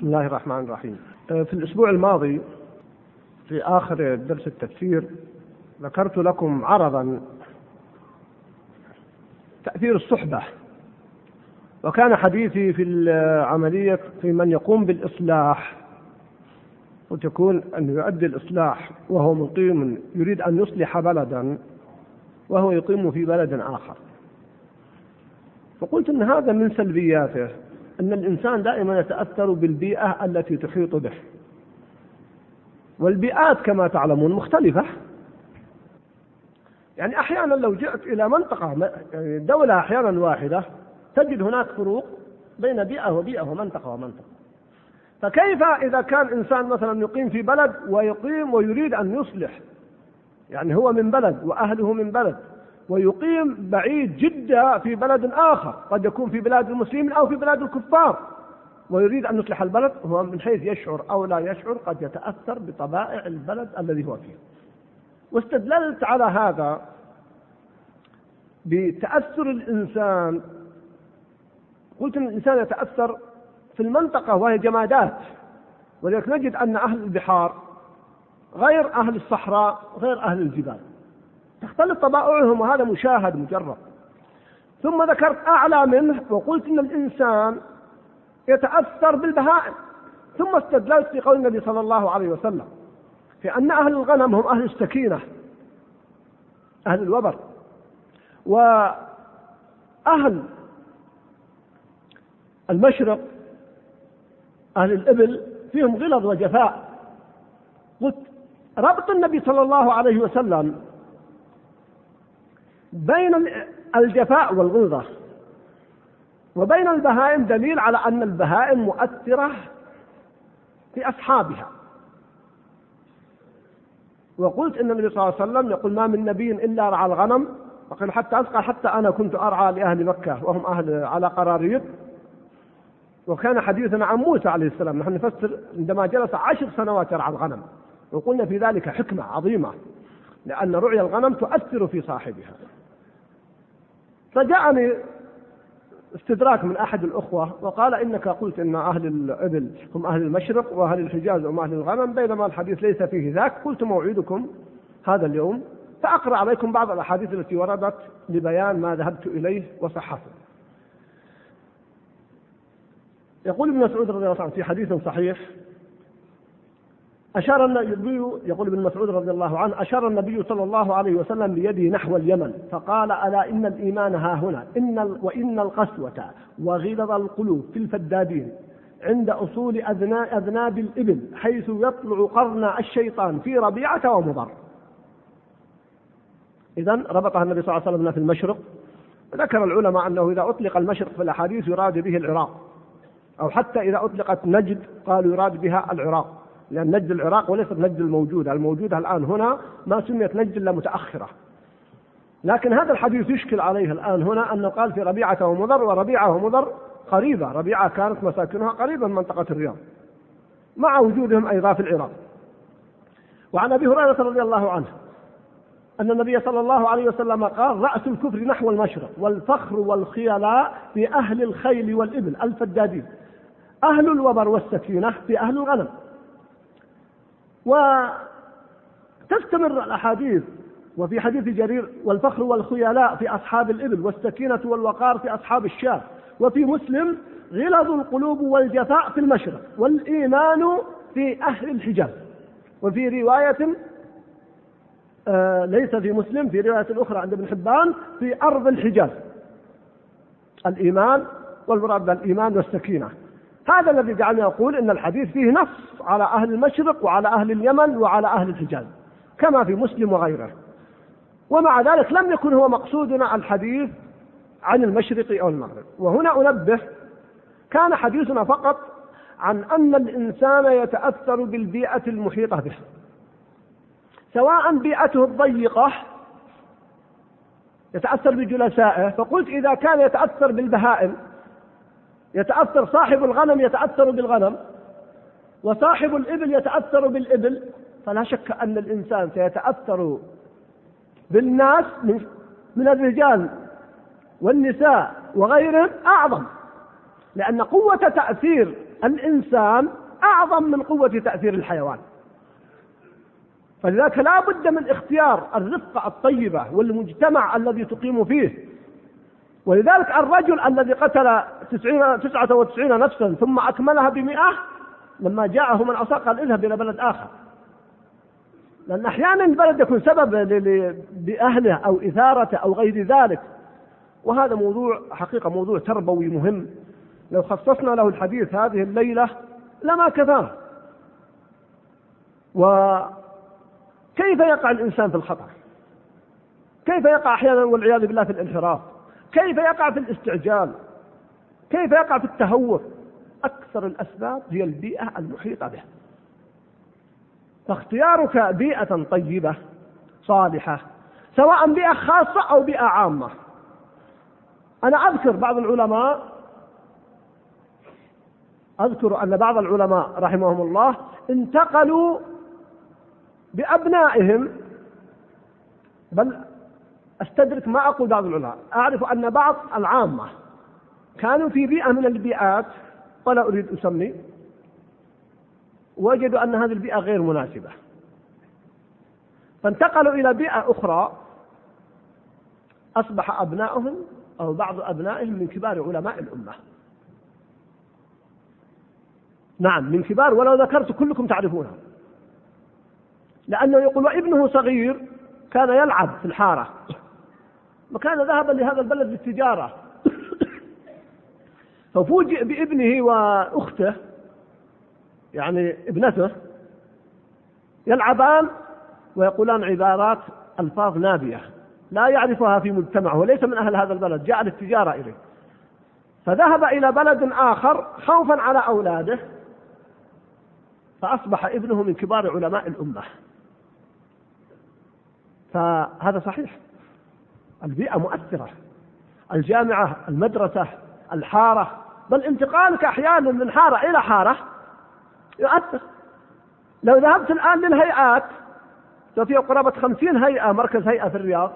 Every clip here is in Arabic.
بسم الله الرحمن الرحيم. آه، في الأسبوع الماضي في آخر درس التفسير ذكرت لكم عرضا تأثير الصحبة. وكان حديثي في العملية في من يقوم بالإصلاح. وتكون أن يؤدي الإصلاح وهو مقيم يريد أن يصلح بلدا وهو يقيم في بلد آخر. فقلت أن هذا من سلبياته. أن الإنسان دائما يتأثر بالبيئة التي تحيط به. والبيئات كما تعلمون مختلفة. يعني أحيانا لو جئت إلى منطقة يعني دولة أحيانا واحدة تجد هناك فروق بين بيئة وبيئة ومنطقة ومنطقة. فكيف إذا كان إنسان مثلا يقيم في بلد ويقيم ويريد أن يصلح؟ يعني هو من بلد وأهله من بلد. ويقيم بعيد جدا في بلد آخر قد يكون في بلاد المسلمين أو في بلاد الكفار. ويريد أن يصلح البلد هو من حيث يشعر أو لا يشعر قد يتأثر بطبائع البلد الذي هو فيه. واستدللت على هذا بتأثر الإنسان. قلت أن الإنسان يتأثر في المنطقة وهي جمادات. ولذلك نجد أن أهل البحار غير أهل الصحراء غير أهل الجبال. تختلف طبائعهم وهذا مشاهد مجرد. ثم ذكرت أعلى منه وقلت إن الإنسان يتأثر بالبهائم. ثم استدللت في قول النبي صلى الله عليه وسلم في أن أهل الغنم هم أهل السكينة أهل الوبر. وأهل المشرق أهل الإبل فيهم غلظ وجفاء. قلت ربط النبي صلى الله عليه وسلم بين الجفاء والغلظة. وبين البهائم دليل على أن البهائم مؤثرة في أصحابها. وقلت إن النبي صلى الله عليه وسلم يقول ما من نبي إلا رعى الغنم. وقال حتى أسقى حتى أنا كنت أرعى لأهل مكة وهم أهل على قراريط وكان حديثنا عن موسى عليه السلام. نحن نفسر عندما جلس عشر سنوات يرعى الغنم. وقلنا في ذلك حكمة عظيمة لأن رعي الغنم تؤثر في صاحبها. فجاءني استدراك من أحد الأخوة وقال إنك قلت إن أهل الإبل هم أهل المشرق وأهل الحجاز هم أهل الغنم بينما الحديث ليس فيه ذاك قلت موعدكم هذا اليوم فأقرأ عليكم بعض الأحاديث التي وردت لبيان ما ذهبت إليه وصحته. يقول ابن مسعود رضي الله عنه في حديث صحيح أشار النبي يقول ابن مسعود رضي الله عنه أشار النبي صلى الله عليه وسلم بيده نحو اليمن فقال ألا إن الإيمان ها هنا إن وإن القسوة وغلظ القلوب في الفدادين عند أصول أذناب الإبل حيث يطلع قرن الشيطان في ربيعة ومضر. إذا ربطها النبي صلى الله عليه وسلم في المشرق. ذكر العلماء أنه إذا أطلق المشرق في الأحاديث يراد به العراق أو حتى إذا أطلقت نجد قالوا يراد بها العراق. لأن نجد العراق وليست نجد الموجودة الموجودة الآن هنا ما سميت نجد إلا متأخرة. لكن هذا الحديث يشكل عليه الآن هنا أنه قال في ربيعة ومضر وربيعة ومضر قريبة. ربيعة كانت مساكنها قريبة من منطقة الرياض مع وجودهم أيضا في العراق. وعن أبي هريرة رضي الله عنه أن النبي صلى الله عليه وسلم قال رأس الكفر نحو المشرق والفخر والخيلاء في أهل الخيل والإبل الفدادين أهل الوبر والسكينة في أهل الغنم. وتستمر الأحاديث. وفي حديث جرير والفخر والخيلاء في أصحاب الإبل والسكينة والوقار في أصحاب الشاة وفي مسلم غلظ القلوب والجفاء في المشرق والإيمان في أهل الحجاز. وفي رواية آه ليس في مسلم في رواية أخرى عند ابن حبان في أرض الحجاز. الإيمان والمراد بالإيمان والسكينة. هذا الذي جعلني أقول أن الحديث فيه نص على أهل المشرق وعلى أهل اليمن وعلى أهل الحجاز كما في مسلم وغيره. ومع ذلك لم يكن هو مقصودنا الحديث عن المشرق أو المغرب. وهنا أنبه كان حديثنا فقط عن أن الإنسان يتأثر بالبيئة المحيطة به. سواء بيئته الضيقة يتأثر بجلسائه فقلت إذا كان يتأثر بالبهائم يتأثر صاحب الغنم يتأثر بالغنم وصاحب الإبل يتأثر بالإبل. فلا شك أن الإنسان سيتأثر بالناس من الرجال والنساء وغيرهم أعظم لأن قوة تأثير الإنسان أعظم من قوة تأثير الحيوان. فلذلك لا بد من اختيار الرفقة الطيبة والمجتمع الذي تقيم فيه ولذلك الرجل الذي قتل تسعة وتسعين نفسا ثم أكملها بمئة لما جاءه من عصاه قال اذهب إلى بلد آخر. لأن أحيانا البلد يكون سبب لأهله أو إثارته أو غير ذلك. وهذا موضوع حقيقة موضوع تربوي مهم. لو خصصنا له الحديث هذه الليلة لما كفاه وكيف يقع الإنسان في الخطأ كيف يقع أحيانا والعياذ بالله في الانحراف؟ كيف يقع في الاستعجال؟ كيف يقع في التهور أكثر الأسباب هي البيئة المحيطة به فاختيارك بيئة طيبة صالحة سواء بيئة خاصة أو بيئة عامة. أنا أذكر بعض العلماء أذكر أن بعض العلماء رحمهم الله انتقلوا بأبنائهم بل أستدرك ما أقول بعض العلماء. أعرف أن بعض العامة كانوا في بيئة من البيئات ولا أريد أسمي وجدوا أن هذه البيئة غير مناسبة. فانتقلوا إلى بيئة أخرى أصبح أبنائهم أو بعض أبنائهم من كبار علماء الأمة. نعم من كبار ولو ذكرت كلكم تعرفونها لأنه يقول وابنه صغير كان يلعب في الحارة. وكان ذهبا لهذا البلد للتجارة. ففوجئ بابنه وأخته يعني ابنته يلعبان ويقولان عبارات ألفاظ نابية لا يعرفها في مجتمعه وليس من أهل هذا البلد جاء للتجارة إليه. فذهب إلى بلد آخر خوفا على أولاده فأصبح ابنه من كبار علماء الأمة. فهذا صحيح. البيئة مؤثرة الجامعة المدرسة الحارة بل انتقالك أحيانا من حارة إلى حارة يؤثر. لو ذهبت الآن للهيئات ففي قرابة خمسين هيئة مركز هيئة في الرياض.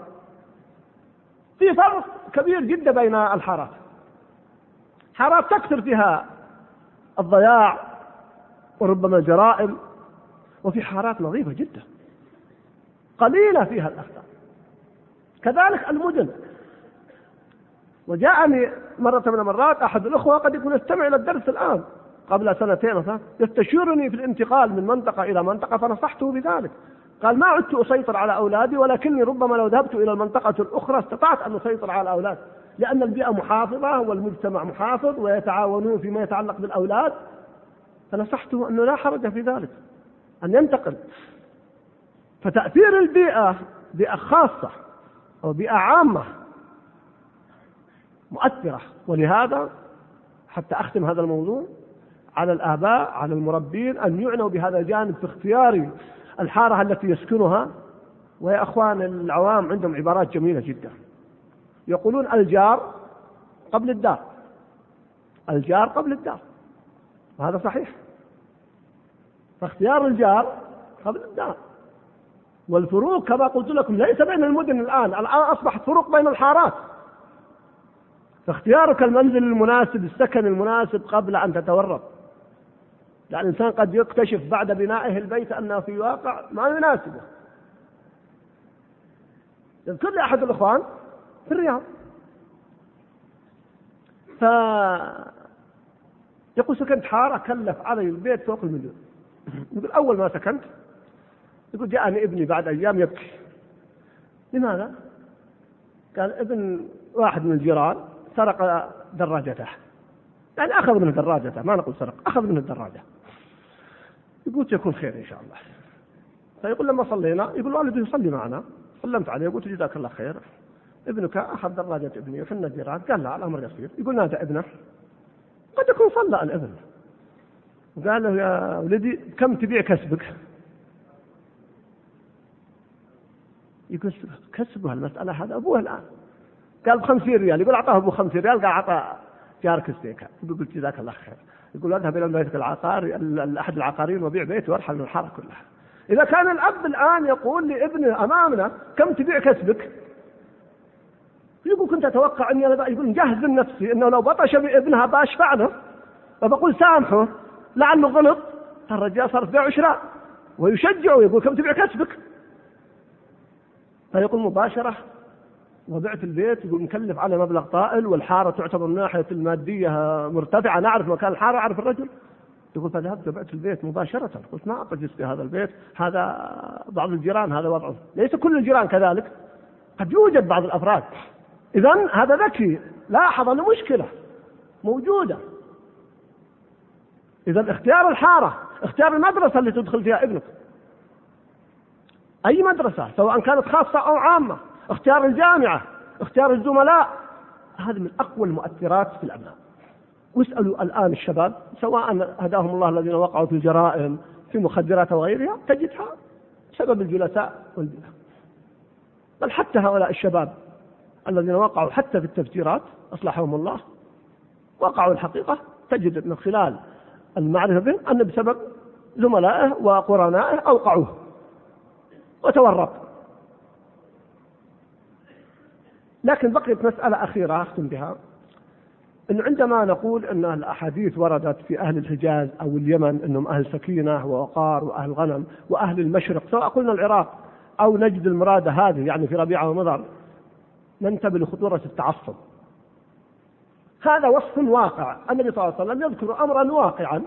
في فرق كبير جدا بين الحارات. حارات تكثر فيها الضياع وربما الجرائم وفي حارات نظيفة جدا قليلة فيها الأخطاء. كذلك المدن. وجاءني مرة من المرات أحد الأخوة قد يكون يستمع إلى الدرس الآن قبل سنتين مثلا يستشيرني في الانتقال من منطقة إلى منطقة فنصحته بذلك. قال ما عدت أسيطر على أولادي ولكني ربما لو ذهبت إلى المنطقة الأخرى استطعت أن أسيطر على الأولاد لأن البيئة محافظة والمجتمع محافظ ويتعاونون فيما يتعلق بالأولاد. فنصحته أنه لا حرج في ذلك أن ينتقل. فتأثير البيئة بيئة خاصة أو بيئة عامة مؤثرة. ولهذا حتى أختم هذا الموضوع على الآباء على المربين أن يعنوا بهذا الجانب في اختيار الحارة التي يسكنها. ويا أخوان العوام عندهم عبارات جميلة جدا. يقولون الجار قبل الدار. الجار قبل الدار. وهذا صحيح. فاختيار الجار قبل الدار. والفروق كما قلت لكم ليس بين المدن الآن. الآن أصبحت فروق بين الحارات. فاختيارك المنزل المناسب السكن المناسب قبل أن تتورط. لأن الإنسان قد يكتشف بعد بنائه البيت أنه في واقع ما يناسبه. يذكر لي أحد الإخوان في الرياض. ف يقول سكنت حارة كلف علي البيت فوق المليون. يقول أول ما سكنت يقول جاءني ابني بعد أيام يبكي. لماذا؟ قال ابن واحد من الجيران سرق دراجته. يعني أخذ منه دراجته ما نقول سرق أخذ منه الدراجة. يقول يكون خير إن شاء الله. فيقول لما صلينا يقول والدي يصلي معنا. سلمت عليه قلت جزاك الله خير. ابنك أخذ دراجة ابني وحنا جيران قال لا الأمر يصير يقول نادى ابنه. قد يكون صلى الابن. وقال له يا ولدي كم تبيع كسبك؟ يقول كسبه المسألة هذا. أبوه الآن قال ب 50 ريال. يقول أعطاه أبوه 50 ريال قال أعطى جارك ستيكة يقول جزاك الله خير. يقول اذهب إلى بيتك العقار أحد العقارين وبيع بيته وارحل من الحارة كلها. إذا كان الأب الآن يقول لابنه أمامنا كم تبيع كسبك؟ يقول كنت أتوقع أني أنا يقول مجهز لنفسي أنه لو بطش بابنها باشفع له فبقول سامحه لعله غلط. الرجال صار بيع وشراء ويشجعه ويقول كم تبيع كسبك؟ فيقول مباشرة وبعت البيت يقول مكلف على مبلغ طائل والحارة تعتبر من ناحية المادية مرتفعة أنا أعرف مكان الحارة أعرف الرجل. يقول فذهبت وبعت البيت مباشرة. قلت ما أقدس في هذا البيت. هذا بعض الجيران هذا وضعه. ليس كل الجيران كذلك. قد يوجد بعض الأفراد. إذا هذا ذكي. لاحظ أن مشكلة موجودة. إذا اختيار الحارة اختيار المدرسة اللي تدخل فيها ابنك. أي مدرسة سواء كانت خاصة أو عامة اختيار الجامعة اختيار الزملاء. هذه من أقوى المؤثرات في الأبناء. واسألوا الآن الشباب سواء هداهم الله الذين وقعوا في الجرائم في مخدرات وغيرها تجدها سبب الجلساء والبيئة. بل حتى هؤلاء الشباب الذين وقعوا حتى في التفجيرات أصلحهم الله وقعوا الحقيقة تجد من خلال المعرفة بهم أن بسبب زملائه وقرنائه أوقعوه. وتورط. لكن بقيت مسألة أخيرة أختم بها. أن عندما نقول أن الأحاديث وردت في أهل الحجاز أو اليمن أنهم أهل سكينة ووقار وأهل غنم وأهل المشرق سواء قلنا العراق أو نجد المرادة هذه يعني في ربيعة ومضر ننتبه لخطورة التعصب. هذا وصف واقع. النبي صلى الله عليه وسلم يذكر أمرا واقعا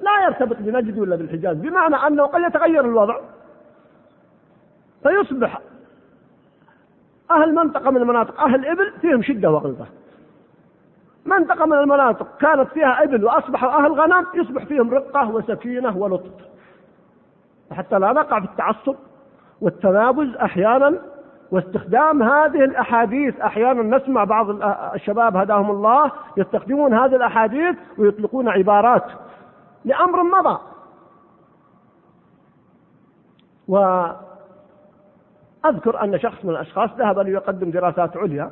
لا يرتبط بنجد ولا بالحجاز بمعنى أنه قد يتغير الوضع. فيصبح أهل منطقة من المناطق أهل الإبل فيهم شدة وغلظة. منطقة من المناطق كانت فيها إبل وأصبحوا أهل غنم يصبح فيهم رقة وسكينة ولطف. حتى لا نقع في التعصب والتنابز أحيانا واستخدام هذه الأحاديث أحيانا نسمع بعض الشباب هداهم الله يستخدمون هذه الأحاديث ويطلقون عبارات لأمر مضى. وأذكر أن شخص من الأشخاص ذهب ليقدم دراسات عليا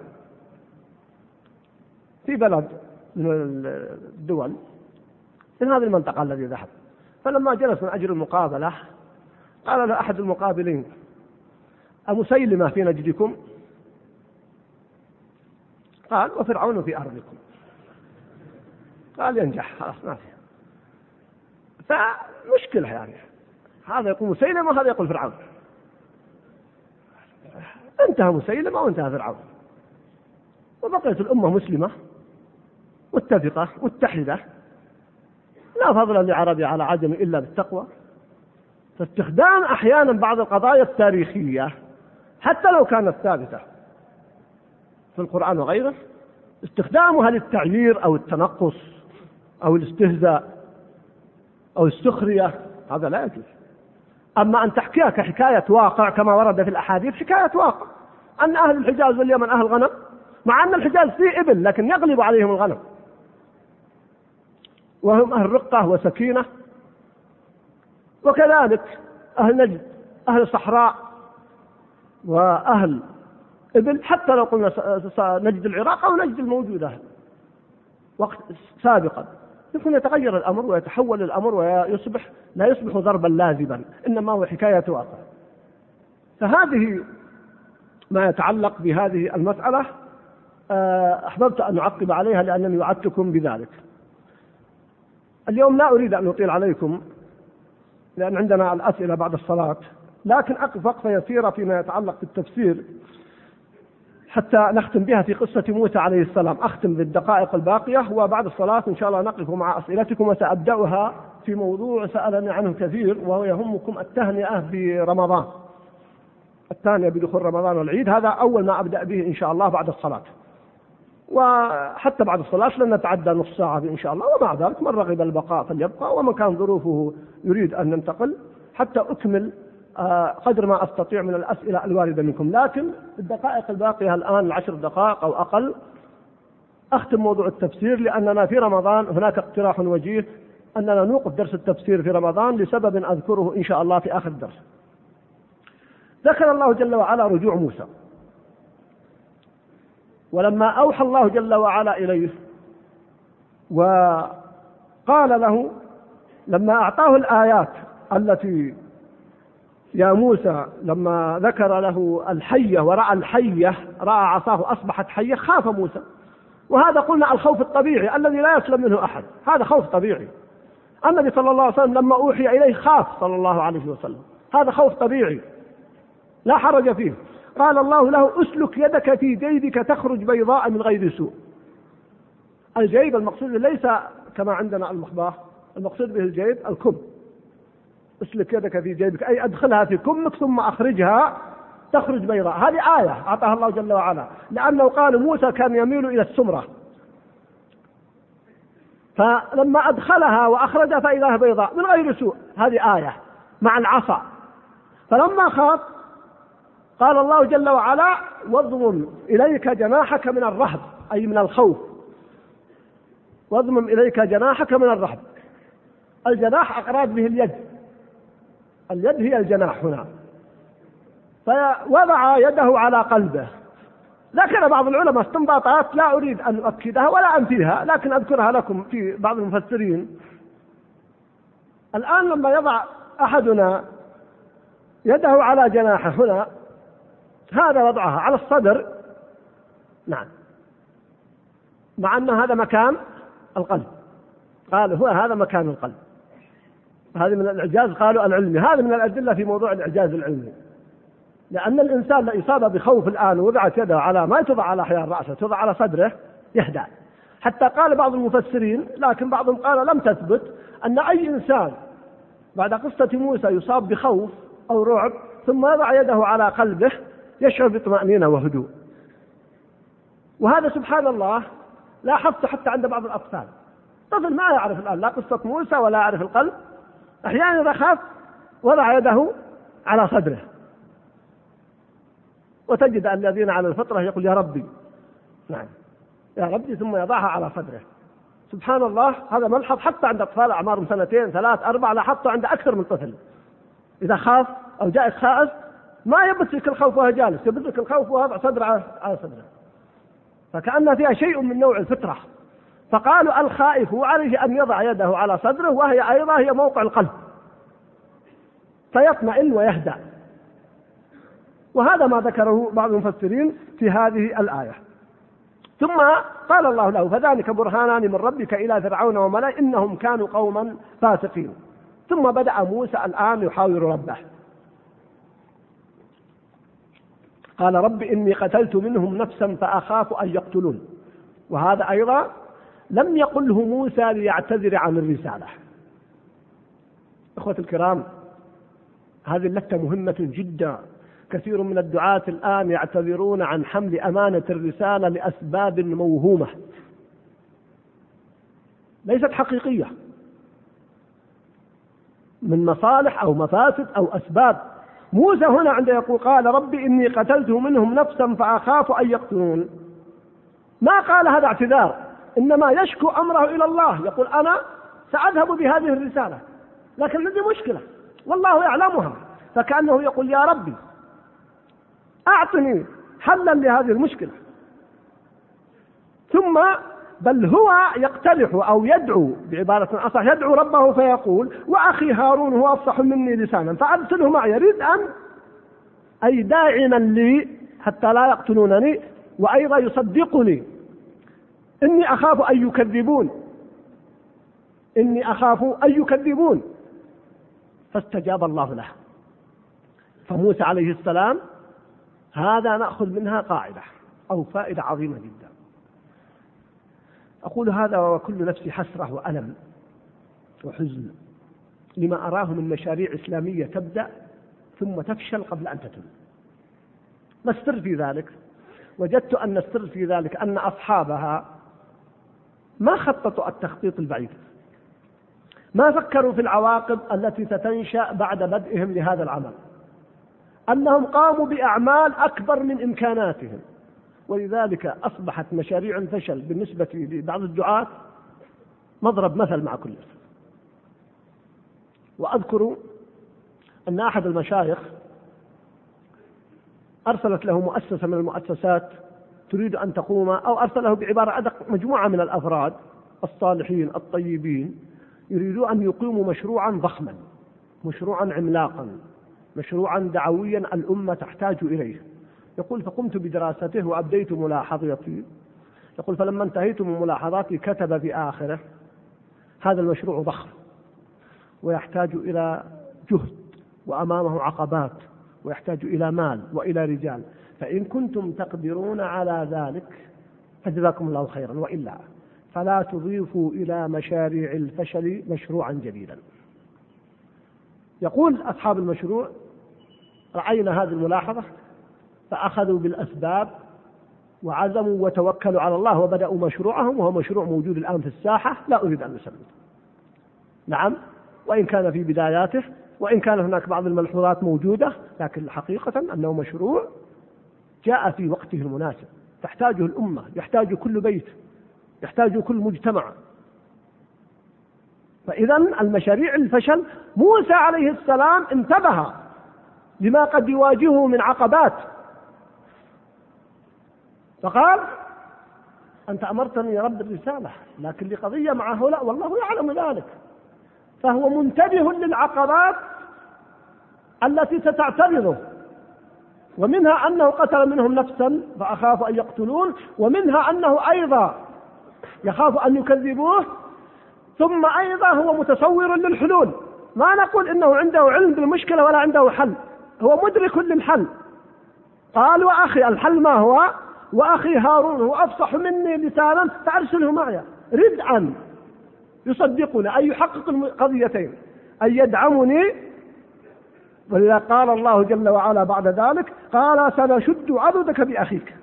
في بلد من الدول من هذه المنطقة الذي ذهب. فلما جلس من أجل المقابلة قال له أحد المقابلين أمسيلمة في نجدكم؟ قال وفرعون في أرضكم. قال ينجح خلاص ما في فمشكلة يعني هذا يقول مسيلمة وهذا يقول فرعون. انتهى مسيلمة وانتهى فرعون. وبقيت الأمة مسلمة متفقة متحدة. لا فضل لعربي على عجم إلا بالتقوى. فاستخدام أحيانا بعض القضايا التاريخية حتى لو كانت ثابتة في القرآن وغيره استخدامها للتعيير أو التنقص أو الاستهزاء أو السخرية. هذا لا يجوز. أما أن تحكيها كحكاية واقع كما ورد في الأحاديث حكاية واقع. أن أهل الحجاز واليمن أهل غنم مع أن الحجاز فيه إبل لكن يغلب عليهم الغنم. وهم أهل رقة وسكينة. وكذلك أهل نجد أهل صحراء وأهل إبل. حتى لو قلنا نجد العراق أو نجد الموجودة وقت سابقا. يمكن يتغير الأمر ويتحول الأمر ويصبح لا يصبح ضربا لازما إنما هو حكاية واقع. فهذه ما يتعلق بهذه المسألة آه، أحببت أن أعقب عليها لأنني وعدتكم بذلك. اليوم لا أريد أن أطيل عليكم لأن عندنا الأسئلة بعد الصلاة لكن أقف وقفة يسيرة فيما يتعلق بالتفسير. حتى نختم بها في قصة موسى عليه السلام. أختم بالدقائق الباقية وبعد الصلاة إن شاء الله نقف مع أسئلتكم وسأبدأها في موضوع سألني عنه كثير وهو يهمكم التهنئة برمضان. الثانية بدخول رمضان والعيد. هذا أول ما أبدأ به إن شاء الله بعد الصلاة. وحتى بعد الصلاة لن نتعدى نص ساعة إن شاء الله. ومع ذلك من رغب البقاء فليبقى. ومن كان ظروفه يريد أن ننتقل حتى أكمل قدر ما أستطيع من الأسئلة الواردة منكم. لكن الدقائق الباقية الآن العشر دقائق أو أقل أختم موضوع التفسير لأننا في رمضان هناك اقتراح وجيه أننا نوقف درس التفسير في رمضان لسبب أذكره إن شاء الله في آخر الدرس ذكر الله جل وعلا رجوع موسى. ولما أوحى الله جل وعلا إليه وقال له لما أعطاه الآيات التي يا موسى لما ذكر له الحية ورأى الحية رأى عصاه أصبحت حية خاف موسى. وهذا قلنا الخوف الطبيعي الذي لا يسلم منه أحد. هذا خوف طبيعي. النبي صلى الله عليه وسلم لما أوحي إليه خاف صلى الله عليه وسلم. هذا خوف طبيعي. لا حرج فيه. قال الله له أسلك يدك في جيبك تخرج بيضاء من غير سوء. الجيب المقصود ليس كما عندنا المخباه المقصود به الجيب الكم. اسلك يدك في جيبك أي أدخلها في كمك ثم أخرجها تخرج بيضاء. هذه آية أعطاها الله جل وعلا. لأنه قال موسى كان يميل إلى السمرة فلما أدخلها وأخرجها فإذا بيضاء من غير سوء. هذه آية مع العصا. فلما خاف قال الله جل وعلا واضمم إليك جناحك من الرهب أي من الخوف. واضمم إليك جناحك من الرهب. الجناح أقراد به اليد. اليد هي الجناح هنا. فوضع يده على قلبه. ذكر بعض العلماء استنباطات لا أريد أن أؤكدها ولا أنفيها لكن أذكرها لكم في بعض المفسرين. الآن لما يضع أحدنا يده على جناحه هنا هذا وضعها على الصدر. نعم. مع أن هذا مكان القلب. قال هو هذا مكان القلب. هذه من الإعجاز قالوا العلمي. هذا من الأدلة في موضوع الإعجاز العلمي. لأن الإنسان لو أصاب بخوف الآن ووضعت يده على ما توضع على حيال رأسه توضع على صدره يهدأ. حتى قال بعض المفسرين لكن بعضهم قال لم تثبت أن أي إنسان بعد قصة موسى يصاب بخوف أو رعب ثم يضع يده على قلبه يشعر بطمأنينة وهدوء. وهذا سبحان الله لاحظت حتى عند بعض الأطفال. طفل ما يعرف الآن لا قصة موسى ولا يعرف القلب. أحيانا إذا خاف وضع يده على صدره. وتجد الذين على الفطرة يقول يا ربي. نعم. يا ربي ثم يضعها على صدره. سبحان الله هذا ملحظ حتى عند أطفال أعمارهم سنتين ثلاث أربع لاحظته عند أكثر من طفل. إذا خاف أو جاء خائف ما يبثك الخوف وهو جالس يبثك الخوف وهو صدر على صدره. فكأن فيها شيء من نوع الفطرة. فقالوا الخائف عليه أن يضع يده على صدره وهي أيضا هي موقع القلب. فيطمئن ويهدأ. وهذا ما ذكره بعض المفسرين في هذه الآية. ثم قال الله له فذلك برهانان من ربك إلى فرعون وملئه إنهم كانوا قوما فاسقين. ثم بدأ موسى الآن يحاور ربه. قال رب إني قتلت منهم نفسا فأخاف أن يقتلون. وهذا أيضا لم يقله موسى ليعتذر عن الرسالة. إخوة الكرام هذه اللفتة مهمة جدا. كثير من الدعاة الآن يعتذرون عن حمل أمانة الرسالة لأسباب موهومة. ليست حقيقية. من مصالح أو مفاسد أو أسباب. موسى هنا عند يقول قال ربي إني قتلت منهم نفسا فأخاف أن يقتلون. ما قال هذا اعتذار؟ إنما يشكو أمره إلى الله. يقول أنا سأذهب بهذه الرسالة لكن عندي مشكلة والله يعلمها. فكأنه يقول يا ربي أعطني حلا لهذه المشكلة. ثم بل هو يقترح أو يدعو بعبارة أصح يدعو ربه فيقول وأخي هارون هو أفصح مني لسانا فأرسله معي يريد أن أي داعما لي حتى لا يقتلونني وأيضا يصدقني. إني أخاف أن يكذبون. إني أخاف أن يكذبون. فاستجاب الله له. فموسى عليه السلام هذا نأخذ منها قاعدة أو فائدة عظيمة جدا. أقول هذا وكل نفسي حسرة وألم وحزن لما أراه من مشاريع إسلامية تبدأ ثم تفشل قبل أن تتم. ما السر في ذلك؟ وجدت أن السر في ذلك أن أصحابها ما خططوا التخطيط البعيد. ما فكروا في العواقب التي ستنشأ بعد بدئهم لهذا العمل. أنهم قاموا بأعمال أكبر من إمكاناتهم. ولذلك أصبحت مشاريع الفشل بالنسبة لبعض الدعاة مضرب مثل مع كل وأذكر أن أحد المشايخ أرسلت له مؤسسة من المؤسسات تريد أن تقوم أو أرسله بعبارة أدق مجموعة من الأفراد الصالحين الطيبين يريدون أن يقيموا مشروعا ضخما مشروعا عملاقا مشروعا دعويا الأمة تحتاج إليه. يقول فقمت بدراسته وأبديت ملاحظتي يقول فلما انتهيت من ملاحظاتي كتب في آخره. هذا المشروع ضخم ويحتاج إلى جهد وأمامه عقبات ويحتاج إلى مال وإلى رجال. فإن كنتم تقدرون على ذلك فجزاكم الله خيرا وإلا فلا تضيفوا إلى مشاريع الفشل مشروعا جديدا. يقول أصحاب المشروع رأينا هذه الملاحظة فأخذوا بالأسباب وعزموا وتوكلوا على الله وبدأوا مشروعهم وهو مشروع موجود الآن في الساحة لا أريد أن أسميه. نعم وإن كان في بداياته وإن كان هناك بعض الملحوظات موجودة لكن حقيقة أنه مشروع جاء في وقته المناسب. تحتاجه الأمة يحتاج كل بيت يحتاج كل مجتمع. فإذا المشاريع الفشل موسى عليه السلام انتبه لما قد يواجهه من عقبات. فقال أنت أمرتني رب الرسالة لكن لقضية مع هؤلاء والله يعلم ذلك. فهو منتبه للعقبات التي ستعترضه. ومنها أنه قتل منهم نفسا فأخاف أن يقتلون ومنها أنه أيضا يخاف أن يكذبوه ثم أيضا هو متصور للحلول. ما نقول إنه عنده علم بالمشكلة ولا عنده حل هو مدرك للحل. قال وأخي الحل ما هو؟ وأخي هارون هو أفصح مني لسانا فأرسله معي ردعا يصدقني أي يحقق القضيتين أن يدعمني ولذا قال الله جل وعلا بعد ذلك قال سنشد عضدك بأخيك.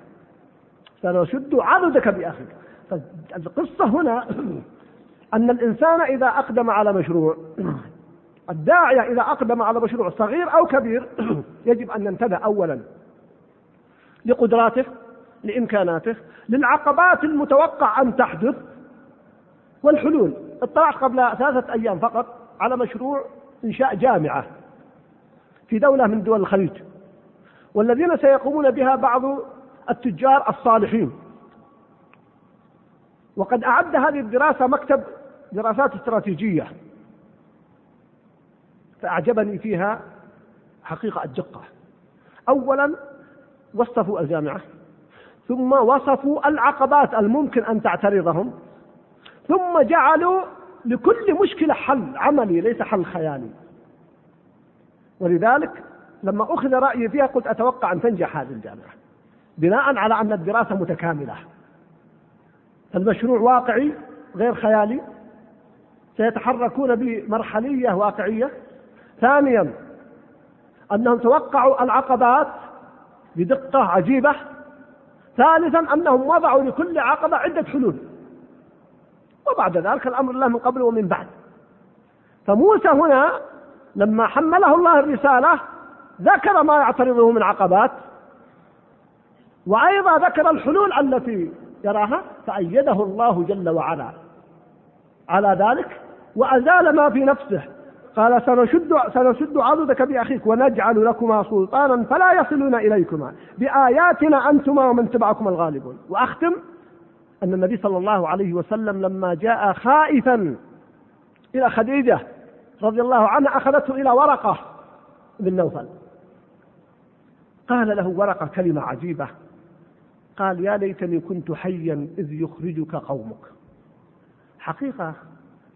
سنشد عضدك بأخيك. فالقصة هنا أن الإنسان إذا أقدم على مشروع الداعية إذا أقدم على مشروع صغير أو كبير يجب أن ينتبه أولا لقدراته لإمكاناته للعقبات المتوقع أن تحدث. والحلول اطلعت قبل ثلاثة أيام فقط على مشروع إنشاء جامعة. في دولة من دول الخليج والذين سيقومون بها بعض التجار الصالحين. وقد أعد هذه الدراسة مكتب دراسات استراتيجية فأعجبني فيها حقيقة الدقة. أولا وصفوا الجامعة ثم وصفوا العقبات الممكن أن تعترضهم ثم جعلوا لكل مشكلة حل عملي ليس حل خيالي. ولذلك لما أخذ رأيي فيها قلت أتوقع أن تنجح هذه الجامعة بناء على أن الدراسة متكاملة. المشروع واقعي غير خيالي سيتحركون بمرحلية واقعية. ثانيا أنهم توقعوا العقبات بدقة عجيبة. ثالثا أنهم وضعوا لكل عقبة عدة حلول. وبعد ذلك الأمر الله من قبل ومن بعد. فموسى هنا لما حمله الله الرسالة ذكر ما يعترضه من عقبات وأيضا ذكر الحلول التي يراها فأيده الله جل وعلا. على ذلك وأزال ما في نفسه. قال سنشد سنشد عضدك بأخيك ونجعل لكما سلطانا فلا يصلون إليكما. بآياتنا أنتما ومن تبعكم الغالبون. وأختم أن النبي صلى الله عليه وسلم لما جاء خائفا إلى خديجة رضي الله عنها أخذته إلى ورقة بن نوفل. قال له ورقة كلمة عجيبة. قال يا ليتني كنت حيا إذ يخرجك قومك. حقيقة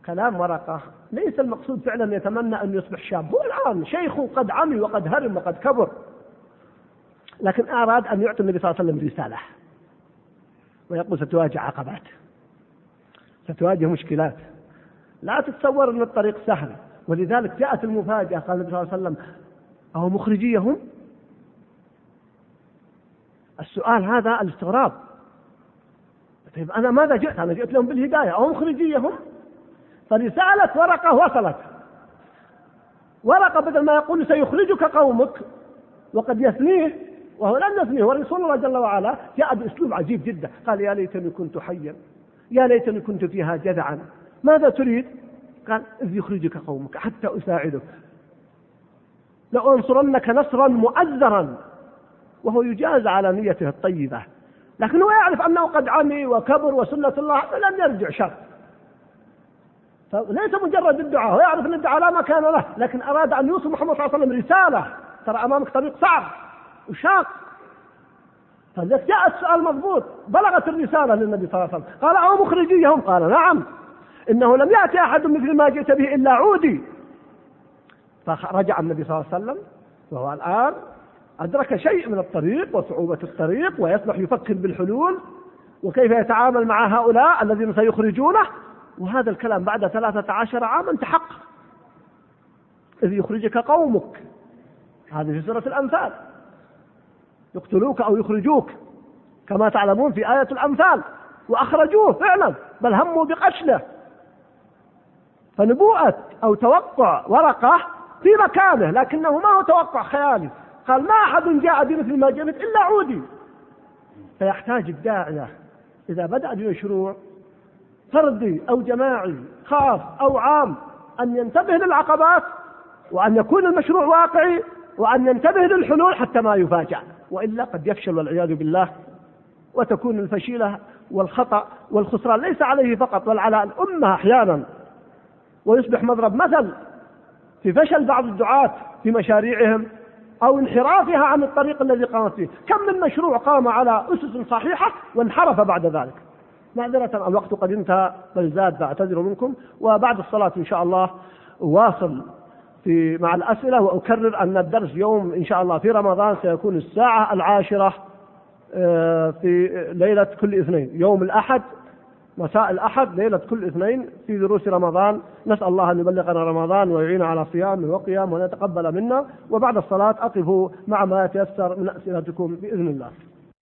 كلام ورقة ليس المقصود فعلا يتمنى أن يصبح شاب. هو الآن شيخ قد عمي وقد هرم وقد كبر. لكن أراد أن يعطي النبي صلى الله عليه وسلم رسالة. ويقول ستواجه عقبات. ستواجه مشكلات. لا تتصور أن الطريق سهل. ولذلك جاءت المفاجأة قال النبي صلى الله عليه وسلم أو مخرجيهم السؤال هذا الاستغراب. طيب أنا ماذا جئت؟ أنا جئت لهم بالهداية. أو مخرجيهم فرسالة ورقة وصلت. ورقة بدل ما يقول سيخرجك قومك وقد يثنيه وهو لم يثنيه ورسول الله جل وعلا جاء بأسلوب عجيب جدا. قال يا ليتني كنت حيا يا ليتني كنت فيها جذعا ماذا تريد؟ قال إذ يخرجك قومك حتى أساعدك. لأنصرنك نصرا مؤزرا وهو يجاز على نيته الطيبة. لكن هو يعرف أنه قد عمي وكبر وسنة الله لن يرجع شر. فليس مجرد الدعاء هو يعرف أن الدعاء لا مكان له لكن أراد أن يوصل محمد صلى الله عليه وسلم رسالة. ترى أمامك طريق صعب وشاق. فجاء السؤال مضبوط بلغت الرسالة للنبي صلى الله عليه وسلم. قال أو مخرجيهم؟ قال نعم. إنه لم يأتي أحد مثل ما جئت به إلا عودي. فرجع النبي صلى الله عليه وسلم وهو الآن أدرك شيء من الطريق وصعوبة الطريق ويصبح يفكر بالحلول وكيف يتعامل مع هؤلاء الذين سيخرجونه؟ وهذا الكلام بعد ثلاثة عشر عاما تحقق. إذ يخرجك قومك. هذه في سورة الأنفال. يقتلوك أو يخرجوك. كما تعلمون في آية الأمثال وأخرجوه فعلا. بل هموا بقتله. فنبوءة أو توقع ورقة في مكانه لكنه ما هو توقع خيالي. قال ما أحد جاء بمثل ما جئت إلا عودي. فيحتاج الداعية. إذا بدأ بمشروع فردي أو جماعي خاص أو عام أن ينتبه للعقبات وأن يكون المشروع واقعي وأن ينتبه للحلول حتى ما يفاجأ. وإلا قد يفشل والعياذ بالله وتكون الفشيلة والخطأ والخسران ليس عليه فقط بل على الأمة أحيانا. ويصبح مضرب مثل في فشل بعض الدعاة في مشاريعهم أو انحرافها عن الطريق الذي قامت فيه. كم من مشروع قام على أسس صحيحة وانحرف بعد ذلك. معذرة الوقت قد انتهى بل زاد فأعتذر منكم. وبعد الصلاة إن شاء الله واصل في مع الأسئلة وأكرر أن الدرس يوم إن شاء الله في رمضان سيكون الساعة العاشرة آه، في ليلة كل اثنين يوم الأحد مساء الأحد ليلة كل اثنين في دروس رمضان. نسأل الله أن يبلغنا رمضان ويعين على صيام وقيام وأن يتقبل منا. وبعد الصلاة أقف مع ما يتيسر من أسئلتكم بإذن الله.